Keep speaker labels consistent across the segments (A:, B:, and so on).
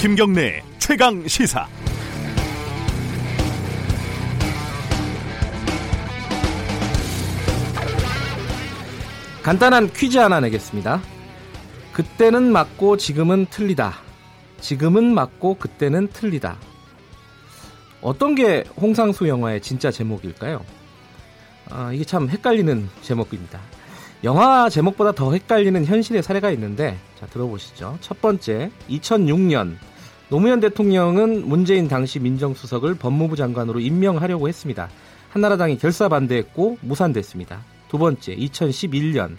A: 김경래 최강 시사.
B: 간단한 퀴즈 하나 내겠습니다. 그때는 맞고 지금은 틀리다. 지금은 맞고 그때는 틀리다. 어떤 게 홍상수 영화의 진짜 제목일까요? 아, 이게 참 헷갈리는 제목입니다. 영화 제목보다 더 헷갈리는 현실의 사례가 있는데 자 들어보시죠. 첫 번째 2006년 노무현 대통령은 문재인 당시 민정수석을 법무부 장관으로 임명하려고 했습니다. 한나라당이 결사 반대했고 무산됐습니다. 두 번째 2011년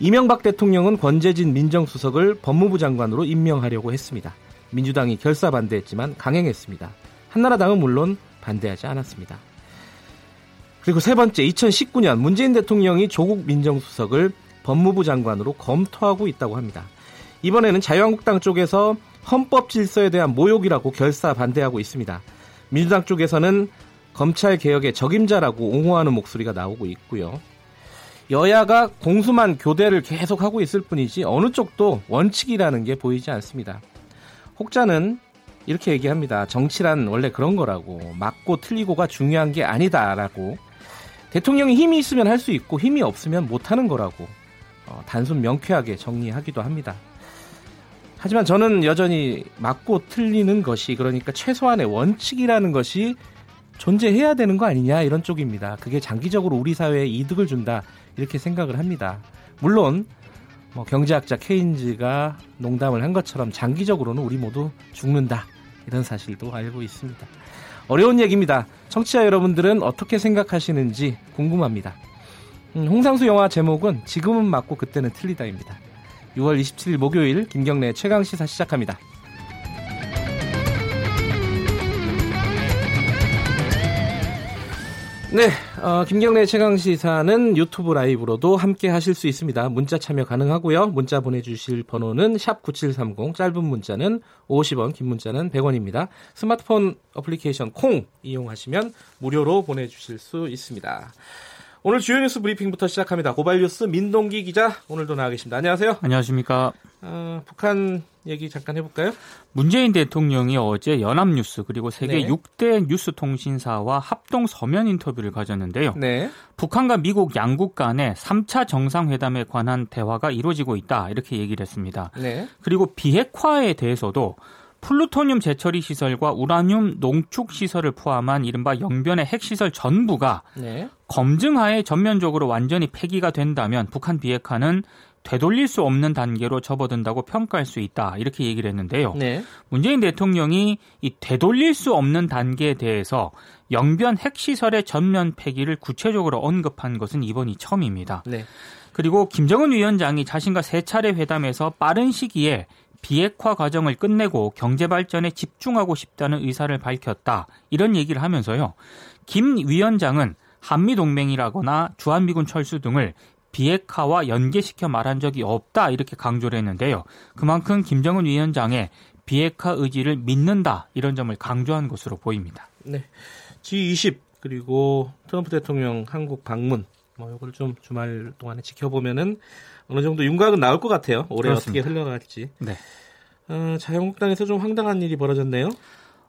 B: 이명박 대통령은 권재진 민정수석을 법무부 장관으로 임명하려고 했습니다. 민주당이 결사 반대했지만 강행했습니다. 한나라당은 물론 반대하지 않았습니다. 그리고 세 번째 2019년 문재인 대통령이 조국 민정수석을 법무부 장관으로 검토하고 있다고 합니다. 이번에는 자유한국당 쪽에서 헌법 질서에 대한 모욕이라고 결사 반대하고 있습니다. 민주당 쪽에서는 검찰 개혁의 적임자라고 옹호하는 목소리가 나오고 있고요. 여야가 공수만 교대를 계속하고 있을 뿐이지 어느 쪽도 원칙이라는 게 보이지 않습니다. 혹자는 이렇게 얘기합니다. 정치란 원래 그런 거라고 맞고 틀리고가 중요한 게 아니다라고 대통령이 힘이 있으면 할 수 있고 힘이 없으면 못하는 거라고 어, 단순 명쾌하게 정리하기도 합니다. 하지만 저는 여전히 맞고 틀리는 것이 그러니까 최소한의 원칙이라는 것이 존재해야 되는 거 아니냐 이런 쪽입니다. 그게 장기적으로 우리 사회에 이득을 준다 이렇게 생각을 합니다. 물론 뭐 경제학자 케인즈가 농담을 한 것처럼 장기적으로는 우리 모두 죽는다 이런 사실도 알고 있습니다. 어려운 얘기입니다. 청취자 여러분들은 어떻게 생각하시는지 궁금합니다. 음, 홍상수 영화 제목은 지금은 맞고 그때는 틀리다입니다. 6월 27일 목요일 김경래 최강 시사 시작합니다. 네, 어, 김경래 최강 시사는 유튜브 라이브로도 함께 하실 수 있습니다. 문자 참여 가능하고요. 문자 보내주실 번호는 샵 #9730 짧은 문자는 50원, 긴 문자는 100원입니다. 스마트폰 어플리케이션 콩 이용하시면 무료로 보내주실 수 있습니다. 오늘 주요 뉴스 브리핑부터 시작합니다. 고발 뉴스 민동기 기자 오늘도 나와 계십니다. 안녕하세요.
C: 안녕하십니까.
B: 어, 북한 얘기 잠깐 해볼까요?
C: 문재인 대통령이 어제 연합뉴스 그리고 세계 네. 6대 뉴스 통신사와 합동 서면 인터뷰를 가졌는데요. 네. 북한과 미국 양국 간의 3차 정상회담에 관한 대화가 이루어지고 있다 이렇게 얘기를 했습니다. 네. 그리고 비핵화에 대해서도 플루토늄 재처리 시설과 우라늄 농축 시설을 포함한 이른바 영변의 핵시설 전부가 네. 검증하에 전면적으로 완전히 폐기가 된다면 북한 비핵화는 되돌릴 수 없는 단계로 접어든다고 평가할 수 있다 이렇게 얘기를 했는데요. 네. 문재인 대통령이 이 되돌릴 수 없는 단계에 대해서 영변 핵시설의 전면 폐기를 구체적으로 언급한 것은 이번이 처음입니다. 네. 그리고 김정은 위원장이 자신과 세 차례 회담에서 빠른 시기에 비핵화 과정을 끝내고 경제 발전에 집중하고 싶다는 의사를 밝혔다. 이런 얘기를 하면서요. 김 위원장은 한미 동맹이라거나 주한미군 철수 등을 비핵화와 연계시켜 말한 적이 없다 이렇게 강조를 했는데요. 그만큼 김정은 위원장의 비핵화 의지를 믿는다 이런 점을 강조한 것으로 보입니다.
B: 네. G20 그리고 트럼프 대통령 한국 방문 뭐 이걸 좀 주말 동안에 지켜보면은 어느 정도 윤곽은 나올 것 같아요. 올해 그렇습니다. 어떻게 흘러갈지. 네. 어, 자유한국당에서 좀 황당한 일이 벌어졌네요.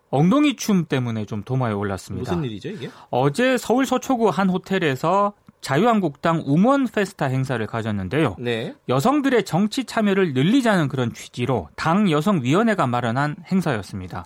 C: 엉덩이 춤 때문에 좀 도마에 올랐습니다.
B: 무슨 일이죠 이게?
C: 어제 서울 서초구 한 호텔에서 자유한국당 우먼 페스타 행사를 가졌는데요. 네. 여성들의 정치 참여를 늘리자는 그런 취지로 당 여성위원회가 마련한 행사였습니다.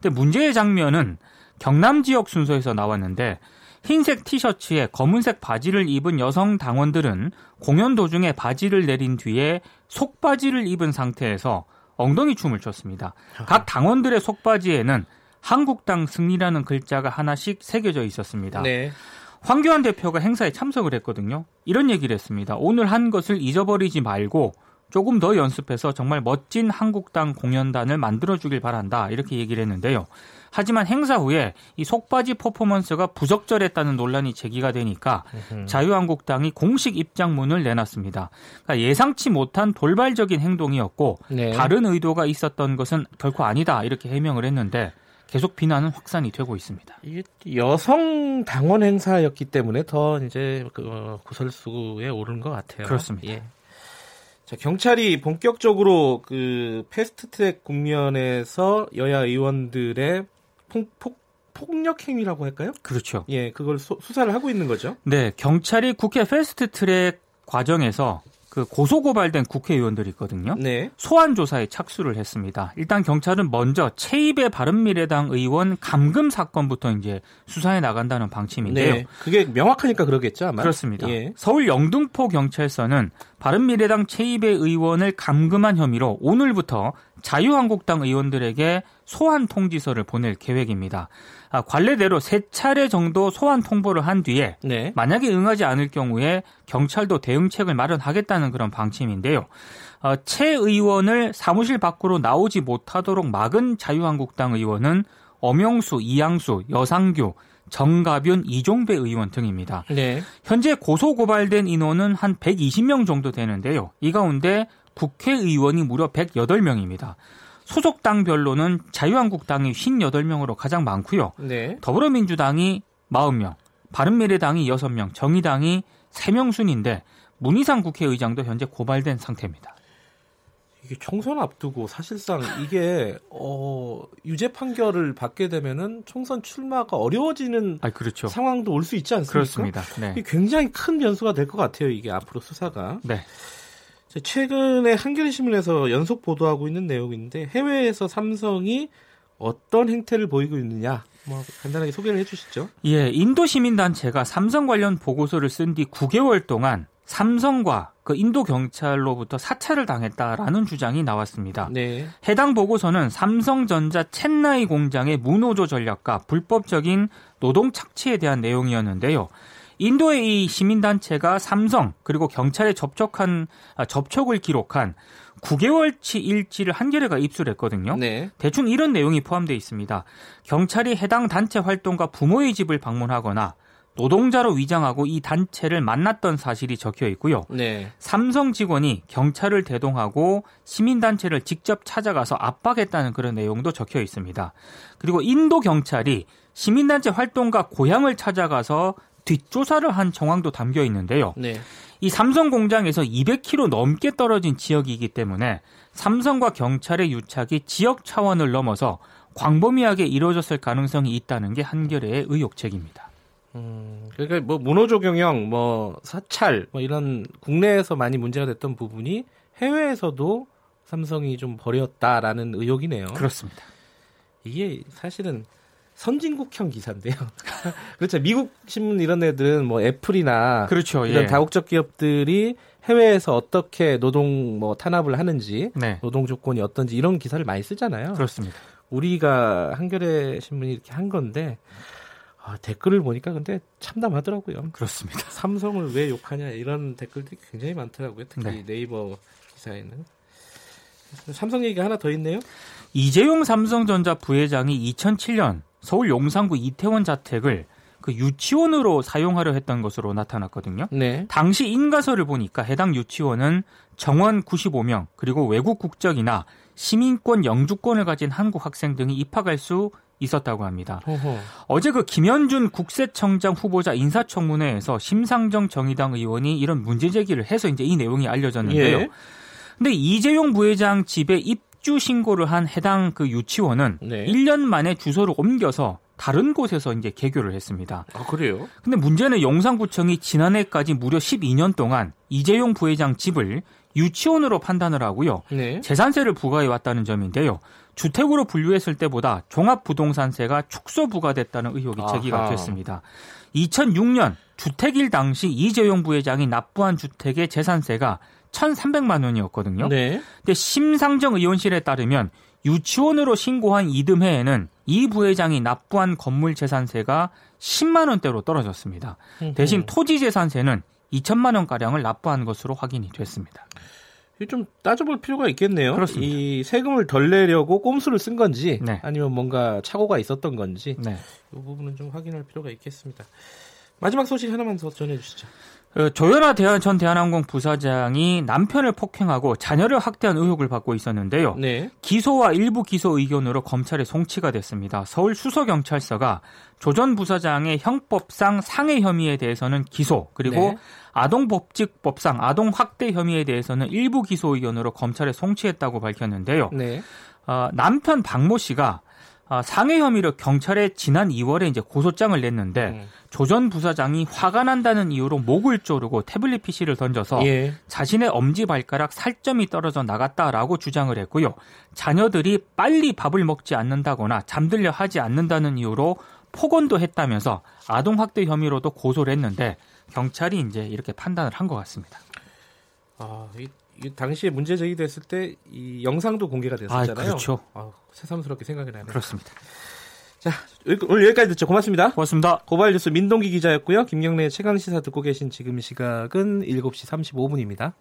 C: 근데 문제의 장면은 경남 지역 순서에서 나왔는데 흰색 티셔츠에 검은색 바지를 입은 여성 당원들은 공연 도중에 바지를 내린 뒤에 속바지를 입은 상태에서 엉덩이 춤을 췄습니다. 각 당원들의 속바지에는 한국당 승리라는 글자가 하나씩 새겨져 있었습니다. 네. 황교안 대표가 행사에 참석을 했거든요. 이런 얘기를 했습니다. 오늘 한 것을 잊어버리지 말고 조금 더 연습해서 정말 멋진 한국당 공연단을 만들어주길 바란다. 이렇게 얘기를 했는데요. 하지만 행사 후에 이 속바지 퍼포먼스가 부적절했다는 논란이 제기가 되니까 자유한국당이 공식 입장문을 내놨습니다. 그러니까 예상치 못한 돌발적인 행동이었고 네. 다른 의도가 있었던 것은 결코 아니다 이렇게 해명을 했는데 계속 비난은 확산이 되고 있습니다.
B: 이게 여성 당원 행사였기 때문에 더 이제 그 어, 구설수에 오른 것 같아요.
C: 그렇습니다. 예.
B: 자, 경찰이 본격적으로 그 패스트트랙 국면에서 여야 의원들의 폭, 폭, 폭력 행위라고 할까요?
C: 그렇죠.
B: 예, 그걸 소, 수사를 하고 있는 거죠.
C: 네, 경찰이 국회 패스트트랙 과정에서 그 고소 고발된 국회의원들이 있거든요. 네. 소환 조사에 착수를 했습니다. 일단 경찰은 먼저 최입의 바른미래당 의원 감금 사건부터 이제 수사해 나간다는 방침인데요. 네.
B: 그게 명확하니까 그러겠죠, 아마.
C: 그렇습니다. 예. 서울 영등포 경찰서는 바른미래당 최입의 의원을 감금한 혐의로 오늘부터 자유한국당 의원들에게 소환 통지서를 보낼 계획입니다. 아, 관례대로 세 차례 정도 소환 통보를 한 뒤에 네. 만약에 응하지 않을 경우에 경찰도 대응책을 마련하겠다는 그런 방침인데요. 어, 최 의원을 사무실 밖으로 나오지 못하도록 막은 자유한국당 의원은 엄영수, 이양수, 여상규, 정가균, 이종배 의원 등입니다. 네. 현재 고소 고발된 인원은 한 120명 정도 되는데요. 이 가운데 국회의원이 무려 108명입니다. 소속 당별로는 자유한국당이 58명으로 가장 많고요. 네. 더불어민주당이 40명, 바른미래당이 6명, 정의당이 3명 순인데 문희상 국회의장도 현재 고발된 상태입니다.
B: 이게 총선 앞두고 사실상 이게 어, 유죄 판결을 받게 되면은 총선 출마가 어려워지는 아, 그렇죠. 상황도 올 수 있지 않습니까?
C: 그렇습니다.
B: 네. 굉장히 큰 변수가 될 것 같아요. 이게 앞으로 수사가. 네. 최근에 한겨레 신문에서 연속 보도하고 있는 내용인데 해외에서 삼성이 어떤 행태를 보이고 있느냐 뭐 간단하게 소개를 해주시죠.
C: 예, 인도 시민단체가 삼성 관련 보고서를 쓴 뒤 9개월 동안 삼성과 그 인도 경찰로부터 사찰을 당했다라는 주장이 나왔습니다. 네. 해당 보고서는 삼성전자 첸나이 공장의 무노조 전략과 불법적인 노동 착취에 대한 내용이었는데요. 인도의 이 시민단체가 삼성 그리고 경찰에 접촉한 아, 접촉을 기록한 9개월치 일지를 한겨레가 입수했거든요. 네. 대충 이런 내용이 포함되어 있습니다. 경찰이 해당 단체 활동과 부모의 집을 방문하거나 노동자로 위장하고 이 단체를 만났던 사실이 적혀 있고요. 네. 삼성 직원이 경찰을 대동하고 시민단체를 직접 찾아가서 압박했다는 그런 내용도 적혀 있습니다. 그리고 인도 경찰이 시민단체 활동가 고향을 찾아가서 뒷조사를 한 정황도 담겨 있는데요. 네. 이 삼성 공장에서 200km 넘게 떨어진 지역이기 때문에 삼성과 경찰의 유착이 지역 차원을 넘어서 광범위하게 이루어졌을 가능성이 있다는 게 한겨레의 의혹책입니다.
B: 음, 그러니까 뭐 문호조 경영, 뭐 사찰, 뭐 이런 국내에서 많이 문제가 됐던 부분이 해외에서도 삼성이 좀 버렸다라는 의혹이네요.
C: 그렇습니다.
B: 이게 사실은 선진국형 기사인데요. 그렇죠. 미국 신문 이런 애들은 뭐 애플이나 그렇죠. 이런 예. 다국적 기업들이 해외에서 어떻게 노동 뭐 탄압을 하는지, 네. 노동 조건이 어떤지 이런 기사를 많이 쓰잖아요.
C: 그렇습니다.
B: 우리가 한겨레 신문이 이렇게 한 건데 아, 댓글을 보니까 근데 참담하더라고요.
C: 그렇습니다.
B: 삼성을 왜 욕하냐 이런 댓글들이 굉장히 많더라고요. 특히 네. 네이버 기사에는. 삼성 얘기가 하나 더 있네요.
C: 이재용 삼성전자 부회장이 2007년 서울 용산구 이태원 자택을 그 유치원으로 사용하려 했던 것으로 나타났거든요. 네. 당시 인가서를 보니까 해당 유치원은 정원 95명 그리고 외국 국적이나 시민권 영주권을 가진 한국 학생 등이 입학할 수 있었다고 합니다. 어허. 어제 그 김현준 국세청장 후보자 인사청문회에서 심상정 정의당 의원이 이런 문제 제기를 해서 이제 이 내용이 알려졌는데요. 예. 근데 이재용 부회장 집에 입 입주 신고를 한 해당 그 유치원은 네. 1년 만에 주소를 옮겨서 다른 곳에서 이제 개교를 했습니다.
B: 아, 그래요?
C: 근데 문제는 용산구청이 지난해까지 무려 12년 동안 이재용 부회장 집을 유치원으로 판단을 하고요. 네. 재산세를 부과해 왔다는 점인데요. 주택으로 분류했을 때보다 종합부동산세가 축소 부과됐다는 의혹이 제기가 됐습니다. 2006년 주택일 당시 이재용 부회장이 납부한 주택의 재산세가 1,300만 원이었거든요. 네. 근데 심상정 의원실에 따르면 유치원으로 신고한 이듬해에는 이 부회장이 납부한 건물 재산세가 10만 원대로 떨어졌습니다. 대신 토지 재산세는 2천만 원 가량을 납부한 것으로 확인이 됐습니다.
B: 좀 따져볼 필요가 있겠네요.
C: 그렇습니다.
B: 이 세금을 덜 내려고 꼼수를 쓴 건지 네. 아니면 뭔가 착오가 있었던 건지 네. 이 부분은 좀 확인할 필요가 있겠습니다. 마지막 소식 하나만 더 전해주시죠.
C: 어, 조현아 대한 전 대한항공 부사장이 남편을 폭행하고 자녀를 학대한 의혹을 받고 있었는데요. 네. 기소와 일부 기소 의견으로 검찰에 송치가 됐습니다. 서울 수서경찰서가 조 전 부사장의 형법상 상해 혐의에 대해서는 기소 그리고 네. 아동법칙법상 아동학대 혐의에 대해서는 일부 기소 의견으로 검찰에 송치했다고 밝혔는데요. 네. 어, 남편 박모 씨가 아, 상해 혐의로 경찰에 지난 2월에 이제 고소장을 냈는데 음. 조전 부사장이 화가 난다는 이유로 목을 조르고 태블릿 PC를 던져서 예. 자신의 엄지 발가락 살점이 떨어져 나갔다라고 주장을 했고요. 자녀들이 빨리 밥을 먹지 않는다거나 잠들려 하지 않는다는 이유로 폭언도 했다면서 아동 학대 혐의로도 고소를 했는데 경찰이 이제 이렇게 판단을 한 것 같습니다.
B: 아, 이, 이 당시에 문제 제기됐을 때 이 영상도 공개가 됐었잖아요. 아,
C: 그렇죠.
B: 아, 새삼스럽게 생각이 나네요.
C: 그렇습니다.
B: 자, 오늘 여기까지 듣죠. 고맙습니다.
C: 고맙습니다.
B: 고발 뉴스 민동기 기자였고요. 김경래 최강 시사 듣고 계신 지금 시각은 7시 35분입니다.